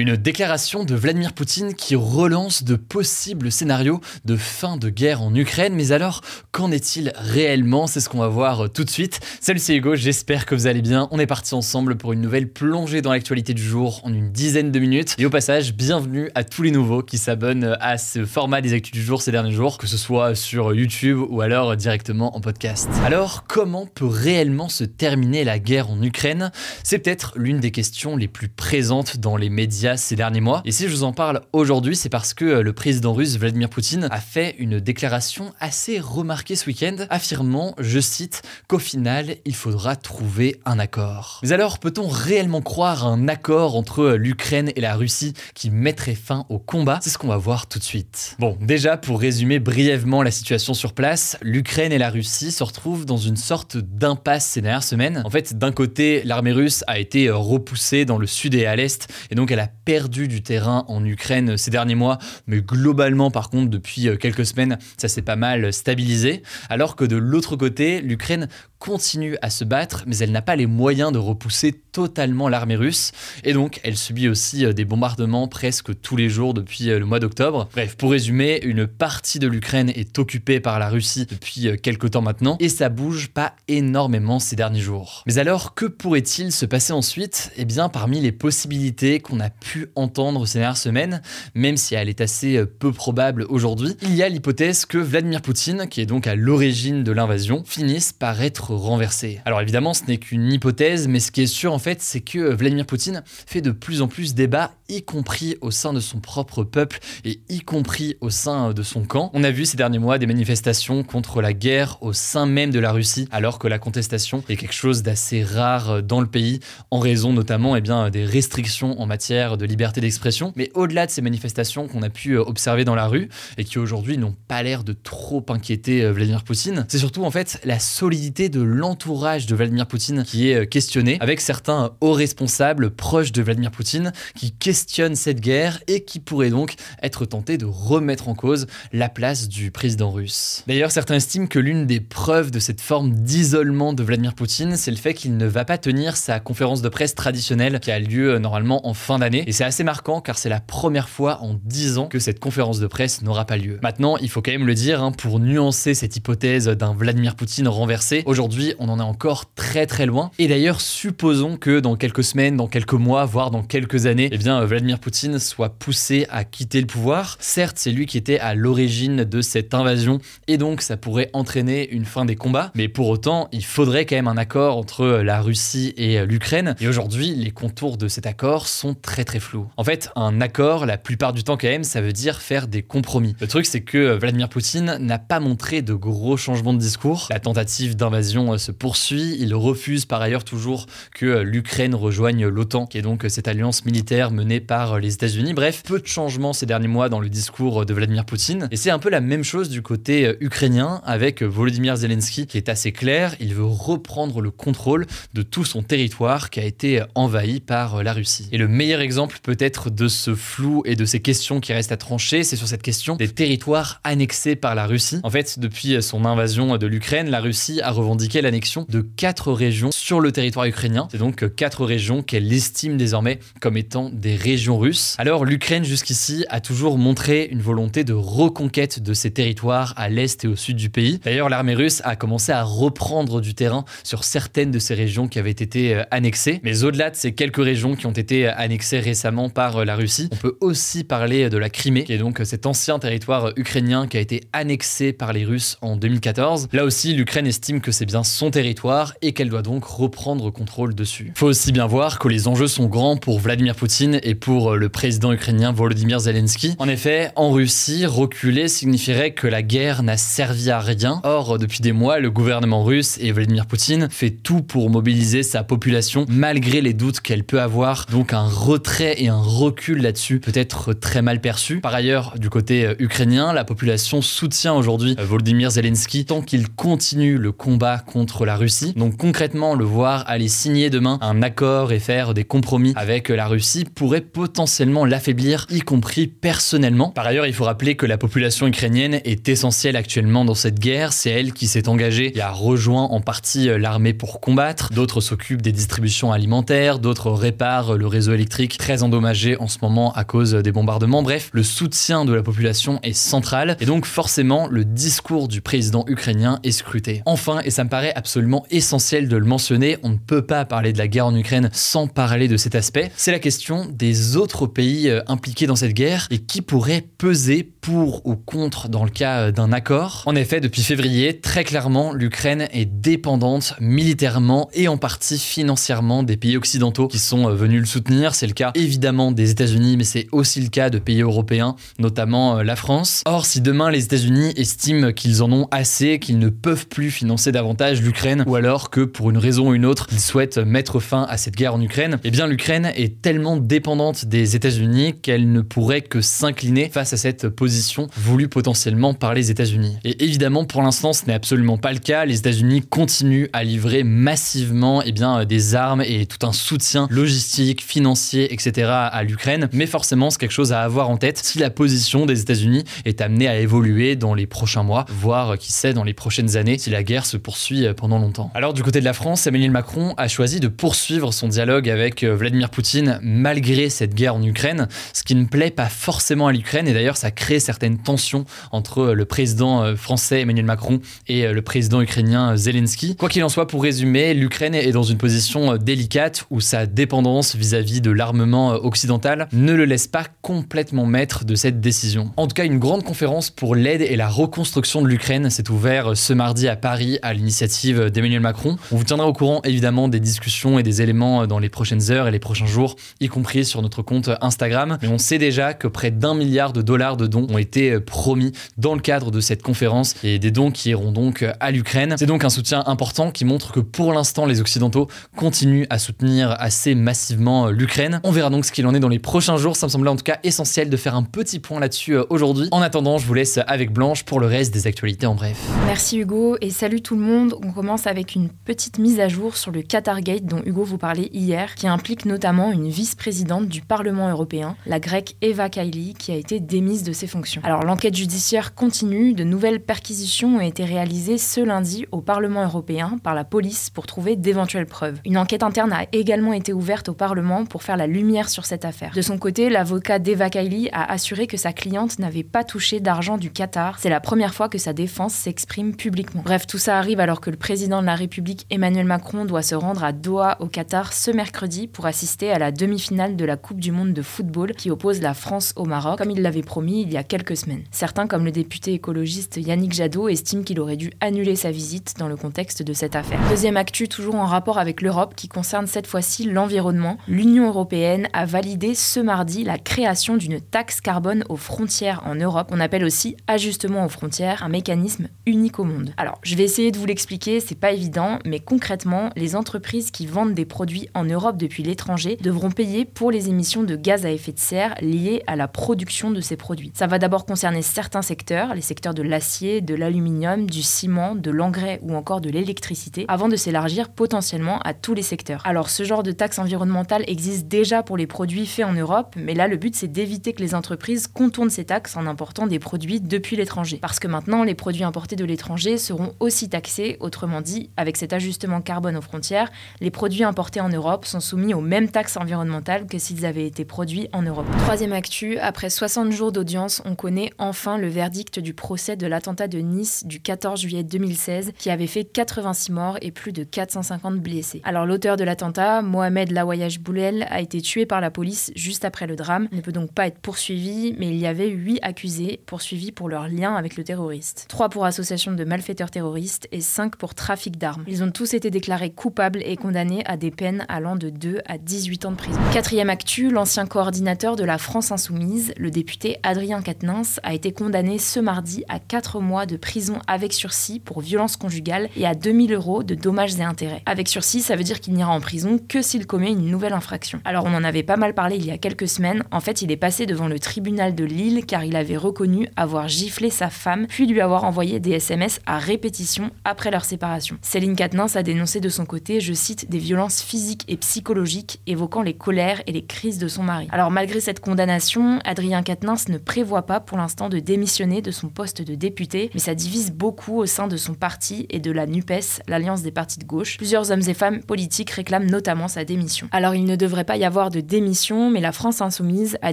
Une déclaration de Vladimir Poutine qui relance de possibles scénarios de fin de guerre en Ukraine. Mais alors, qu'en est-il réellement? C'est ce qu'on va voir tout de suite. Salut, c'est Hugo, j'espère que vous allez bien. On est parti ensemble pour une nouvelle plongée dans l'actualité du jour en une dizaine de minutes. Et au passage, bienvenue à tous les nouveaux qui s'abonnent à ce format des actus du jour ces derniers jours, que ce soit sur YouTube ou alors directement en podcast. Alors, comment peut réellement se terminer la guerre en Ukraine? C'est peut-être l'une des questions les plus présentes dans les médias ces derniers mois. Et si je vous en parle aujourd'hui, c'est parce que euh, le président russe Vladimir Poutine a fait une déclaration assez remarquée ce week-end, affirmant, je cite, qu'au final, il faudra trouver un accord. Mais alors, peut-on réellement croire à un accord entre euh, l'Ukraine et la Russie qui mettrait fin au combat? C'est ce qu'on va voir tout de suite. Bon, déjà, pour résumer brièvement la situation sur place, l'Ukraine et la Russie se retrouvent dans une sorte d'impasse ces dernières semaines. En fait, d'un côté, l'armée russe a été euh, repoussée dans le sud et à l'est, et donc elle a perdu du terrain en Ukraine ces derniers mois, mais globalement par contre depuis euh, quelques semaines ça s'est pas mal stabilisé, alors que de l'autre côté l'Ukraine continue à se battre, mais elle n'a pas les moyens de repousser totalement l'armée russe, et donc elle subit aussi euh, des bombardements presque tous les jours depuis euh, le mois d'octobre. Bref, pour résumer, une partie de l'Ukraine est occupée par la Russie depuis quelques temps maintenant, et ça bouge pas énormément ces derniers jours. Mais alors, que pourrait-il se passer ensuite? Eh bien, parmi les possibilités qu'on a pu entendre ces dernières semaines, même si elle est assez peu probable aujourd'hui, il y a l'hypothèse que Vladimir Poutine, qui est donc à l'origine de l'invasion, finisse par être renversé. Alors évidemment, ce n'est qu'une hypothèse, mais ce qui est sûr en fait, c'est que Vladimir Poutine fait de plus en plus débat, y compris au sein de son propre peuple et y compris au sein de son camp. On a vu ces derniers mois des manifestations contre la guerre au sein même de la Russie, alors que la contestation est quelque chose d'assez rare dans le pays, en raison notamment eh bien, des restrictions en matière de liberté d'expression. Mais au-delà de ces manifestations qu'on a pu observer dans la rue et qui aujourd'hui n'ont pas l'air de trop inquiéter euh, Vladimir Poutine, c'est surtout en fait la solidité de l'entourage de Vladimir Poutine qui est euh, questionné, avec certains hauts responsables proches de Vladimir Poutine qui questionnent cette guerre et qui pourraient donc être tentés de remettre en cause la place du président russe. D'ailleurs, certains estiment que l'une des preuves de cette forme d'isolement de Vladimir Poutine, c'est le fait qu'il ne va pas tenir sa conférence de presse traditionnelle qui a lieu euh, normalement en fin d'année. Et c'est assez marquant car c'est la première fois en 10 ans que cette conférence de presse n'aura pas lieu. Maintenant, il faut quand même le dire, hein, pour nuancer cette hypothèse d'un Vladimir Poutine renversé, aujourd'hui on en est encore très très loin. Et d'ailleurs, supposons que dans quelques semaines, dans quelques mois, voire dans quelques années, eh bien, Vladimir Poutine soit poussé à quitter le pouvoir. Certes, c'est lui qui était à l'origine de cette invasion, et donc ça pourrait entraîner une fin des combats. Mais pour autant, il faudrait quand même un accord entre la Russie et l'Ukraine. Et aujourd'hui, les contours de cet accord sont très flous. En fait, un accord, la plupart du temps quand même, ça veut dire faire des compromis. Le truc, c'est que Vladimir Poutine n'a pas montré de gros changements de discours. La tentative d'invasion euh, se poursuit. Il refuse par ailleurs toujours que euh, l'Ukraine rejoigne l'OTAN, qui est donc euh, cette alliance militaire menée par les États-Unis. Bref, peu de changements ces derniers mois dans le discours de Vladimir Poutine. Et c'est un peu la même chose du côté ukrainien avec Volodymyr Zelensky, qui est assez clair. Il veut reprendre le contrôle de tout son territoire qui a été envahi par la Russie. Et le meilleur exemple peut-être de ce flou et de ces questions qui restent à trancher, c'est sur cette question des territoires annexés par la Russie. En fait, depuis son invasion de l'Ukraine, la Russie a revendiqué l'annexion de quatre régions sur le territoire ukrainien. C'est donc quatre régions qu'elle estime désormais comme étant des régions russes. Alors l'Ukraine jusqu'ici a toujours montré une volonté de reconquête de ces territoires à l'est et au sud du pays. D'ailleurs l'armée russe a commencé à reprendre du terrain sur certaines de ces régions qui avaient été euh, annexées. Mais au-delà de ces quelques régions qui ont été annexées récemment par la Russie. On peut aussi parler de la Crimée, qui est donc cet ancien territoire ukrainien qui a été annexé par les Russes en 2014. Là aussi, l'Ukraine estime que c'est bien son territoire et qu'elle doit donc reprendre contrôle dessus. Faut aussi bien voir que les enjeux sont grands pour Vladimir Poutine et pour le président ukrainien Volodymyr Zelensky. En effet, en Russie, reculer signifierait que la guerre n'a servi à rien. Or, depuis des mois, le gouvernement russe et Vladimir Poutine fait tout pour mobiliser sa population malgré les doutes qu'elle peut avoir. Donc un retrait et un recul là-dessus peut être très mal perçu. Par ailleurs, du côté euh, ukrainien, la population soutient aujourd'hui euh, Volodymyr Zelensky tant qu'il continue le combat contre la Russie. Donc concrètement, le voir aller signer demain un accord et faire des compromis avec la Russie pourrait potentiellement l'affaiblir, y compris personnellement. Par ailleurs, il faut rappeler que la population ukrainienne est essentielle actuellement dans cette guerre. C'est elle qui s'est engagée et a rejoint en partie euh, l'armée pour combattre. D'autres s'occupent des distributions alimentaires, d'autres réparent le réseau électrique très endommagé en ce moment à cause des bombardements. Bref, le soutien de la population est central et donc forcément le discours du président ukrainien est scruté. Enfin, et ça me paraît absolument essentiel de le mentionner, on ne peut pas parler de la guerre en Ukraine sans parler de cet aspect, c'est la question des autres pays euh, impliqués dans cette guerre et qui pourraient peser pour ou contre dans le cas euh, d'un accord. En effet, depuis février, très clairement, l'Ukraine est dépendante militairement et en partie financièrement des pays occidentaux qui sont euh, venus le soutenir. C'est le cas évidemment des États-Unis, mais c'est aussi le cas de pays européens, notamment euh, la France. Or, si demain les États-Unis estiment qu'ils en ont assez, qu'ils ne peuvent plus financer davantage l'Ukraine, ou alors que pour une raison ou une autre, ils souhaitent mettre fin à cette guerre en Ukraine, eh bien l'Ukraine est tellement dépendante des États-Unis qu'elle ne pourrait que s'incliner face à cette position voulue potentiellement par les États-Unis. Et évidemment, pour l'instant, ce n'est absolument pas le cas. Les États-Unis continuent à livrer massivement eh bien, des armes et tout un soutien logistique, financier, etc. à l'Ukraine. Mais forcément, c'est quelque chose à avoir en tête si la position des États-Unis est amenée à évoluer dans les prochains mois, voire qui sait dans les prochaines années si la guerre se poursuit pendant longtemps. Alors du côté de la France, Emmanuel Macron a choisi de poursuivre son dialogue avec euh, Vladimir Poutine malgré cette guerre en Ukraine, ce qui ne plaît pas forcément à l'Ukraine et d'ailleurs ça crée certaines tensions entre euh, le président euh, français Emmanuel Macron et le président ukrainien Zelensky. Quoi qu'il en soit, pour résumer, l'Ukraine est dans une position délicate où sa dépendance vis-à-vis de l'armement occidental ne le laisse pas complètement maître de cette décision. En tout cas, une grande conférence pour l'aide et la reconstruction de l'Ukraine s'est ouverte ce mardi à Paris à l'initiative d'Emmanuel Macron. On vous tiendra au courant évidemment des discussions et des éléments dans les prochaines heures et les prochains jours, y compris sur notre compte Instagram. Mais on sait déjà que près d'un milliard de dollars de dons ont été promis dans le cadre de cette conférence et des dons qui iront donc à l'Ukraine. C'est donc un soutien important qui montre que pour l'instant les Occidentaux continuent à soutenir assez massivement l'Ukraine. On verra donc ce qu'il en est dans les prochains jours. Ça me semblait en tout cas essentiel de faire un petit point là-dessus euh, aujourd'hui. En attendant, je vous laisse avec Blanche pour le reste des actualités en bref. Merci Hugo et salut tout le monde. On commence avec une petite mise à jour sur le Qatar Gate dont Hugo vous parlait hier, qui implique notamment une vice-présidente du Parlement européen, la grecque Eva Kaili, qui a été démise de ses fonctions. Alors l'enquête judiciaire continue, de nouvelles perquisitions ont été réalisées ce lundi au Parlement européen par la police pour trouver d'éventuelles preuves. Une enquête interne a également été ouverte au Parlement pour faire la lumière sur cette affaire. De son côté, l'avocat d'Eva Kaili a assuré que sa cliente n'avait pas touché d'argent du Qatar. C'est la première fois que sa défense s'exprime publiquement. Bref, tout ça arrive alors que le président de la République Emmanuel Macron doit se rendre à Doha au Qatar ce mercredi pour assister à la demi-finale de la Coupe du Monde de football qui oppose la France au Maroc, comme il l'avait promis il y a quelques semaines. Certains, comme le député écologiste Yannick Jadot, estiment qu'il aurait dû annuler sa visite dans le contexte de cette affaire. Deuxième actu, toujours en rapport avec l'Europe, qui concerne cette fois-ci l'environnement. L'Union européenne a validé ce mardi la création d'une taxe carbone aux frontières en Europe. On appelle aussi ajustement aux frontières, un mécanisme unique au monde. Alors, je vais essayer de vous l'expliquer, c'est pas évident, mais concrètement, les entreprises qui vendent des produits en Europe depuis l'étranger devront payer pour les émissions de gaz à effet de serre liées à la production de ces produits. Ça va d'abord concerner certains secteurs, les secteurs de l'acier, de l'aluminium, du ciment, de l'engrais ou encore de l'électricité, avant de s'élargir potentiellement à tous les secteurs. Alors ce genre de taxe environnementale existe déjà pour les produits faits en Europe, mais là le but c'est d'éviter que les entreprises contournent ces taxes en important des produits depuis l'étranger. Parce que maintenant les produits importés de l'étranger seront aussi taxés, autrement dit, avec cet ajustement carbone aux frontières, les produits importés en Europe sont soumis aux mêmes taxes environnementales que s'ils avaient été produits en Europe. Troisième actu, après 60 jours d'audience, on connaît enfin le verdict du procès de l'attentat de Nice du 14 juillet 2016 qui avait fait 86 morts et plus de 450 blessés. Alors l'auteur de l'attentat, Mohamed Lawayash Boulel, a été tué par la police juste après le drame. Il ne peut donc pas être poursuivi, mais il y avait 8 accusés poursuivis pour leur lien avec le terroriste. 3 pour association de malfaiteurs terroristes et 5 pour trafic d'armes. Ils ont tous été déclarés coupables et condamnés à des peines allant de 2 à 18 ans de prison. Quatrième actu, l'ancien coordinateur de la France Insoumise, le député Adrien Quatennens, a été condamné ce mardi à 4 mois de prison avec sursis pour violence conjugale et à 2000 euros de dommages et intérêts. Avec sursis, ça veut dire qu'il n'ira en prison que s'il commet une nouvelle infraction. Alors on en avait pas mal parlé il y a quelques semaines. En fait, il est passé devant le tribunal de Lille car il avait reconnu avoir giflé sa femme puis lui avoir envoyé des SMS à répétition après leur séparation. Céline Quatennens a dénoncé de son côté, je cite, des violences physiques et psychologiques évoquant les colères et les crises de son mari. Alors malgré cette condamnation, Adrien Quatennens ne prévoit pas pour l'instant de démissionner de son poste de député, mais ça divise beaucoup au sein de son parti et de la NUPES, l'Alliance des partis de gauche. Plusieurs hommes et femmes politiques réclament notamment sa démission. Alors il ne devrait pas y avoir de démission, mais la France insoumise a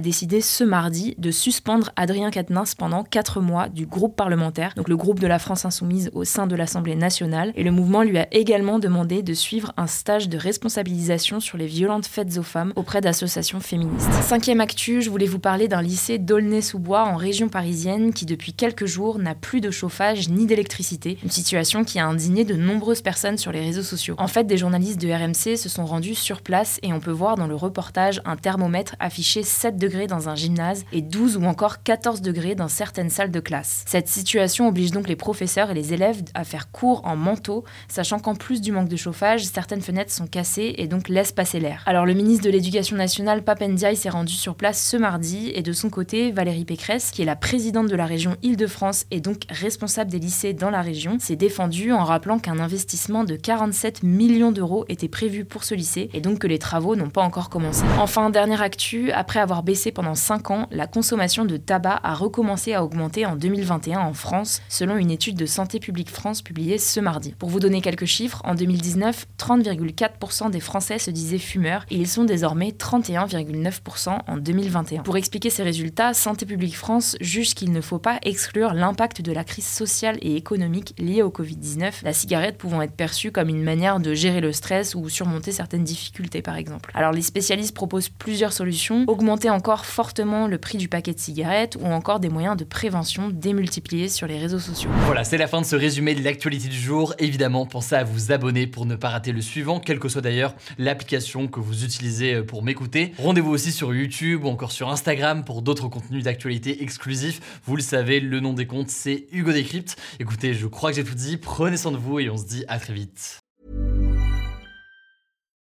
décidé ce mardi de suspendre Adrien Quatennens pendant 4 mois du groupe parlementaire, donc le groupe de la France insoumise au sein de l'Assemblée nationale, et le mouvement lui a également demandé de suivre un stage de responsabilisation sur les violentes faites aux femmes auprès d'associations féministes. Cinquième actu, je voulais vous parler d'un lycée d'Aulnay-sous-Bois en région parisienne qui depuis quelques jours n'a plus de chauffage ni d'électricité, une situation qui a indigné de nombreuses personnes sur les réseaux sociaux. En fait, des journalistes de RMC se sont rendus sur place et on peut voir dans le reportage un thermomètre affiché 7 degrés dans un gymnase et 12 ou encore 14 degrés dans certaines salles de classe. Cette situation oblige donc les professeurs et les élèves à faire cours en manteau, sachant qu'en plus du manque de chauffage, certaines fenêtres sont cassées et donc laissent passer l'air. Alors le ministre de l'Éducation nationale, Papendiaï, s'est rendu sur place ce mardi et de son côté, Valérie Pécresse, qui est la présidente de la région Île-de-France et donc responsable des lycées dans la région, s'est défendue en rappelant qu'un investissement de 47 millions d'euros était prévu pour ce lycée et donc que les travaux n'ont pas encore commencé. Enfin, dernière actu, après avoir baissé pendant 5 ans, la consommation de tabac a recommencé à augmenter en 2021 en France, selon une étude de Santé publique France publiée ce mardi. Pour vous donner quelques chiffres, en 2019, 30,4% des Français se disaient fumeurs et ils sont désormais 31,9% en 2021. Pour expliquer ces résultats, Santé publique France juge qu'il ne faut pas exclure l'impact de la crise sociale et économique liée au Covid-19, la cigarette pouvant être perçue comme une manière de gérer le stress ou surmonter certaines difficultés par exemple. Alors les spécialistes proposent plusieurs solutions, augmenter encore fortement le prix du paquet de cigarettes ou encore des moyens de prévention démultipliés sur les réseaux sociaux. Voilà, c'est la fin de ce résumé de l'actualité du jour. Évidemment, pensez à vous abonner pour ne pas rater le suivant, quelle que soit d'ailleurs l'application que vous utilisez pour m'écouter. Rendez-vous aussi sur YouTube ou encore sur Instagram pour d'autres contenus d'actualité exclusifs. Vous le savez, le nom des comptes, c'est Hugo Décrypte. Écoutez, je crois que j'ai tout dit. Prenez soin de vous et on se dit à très vite.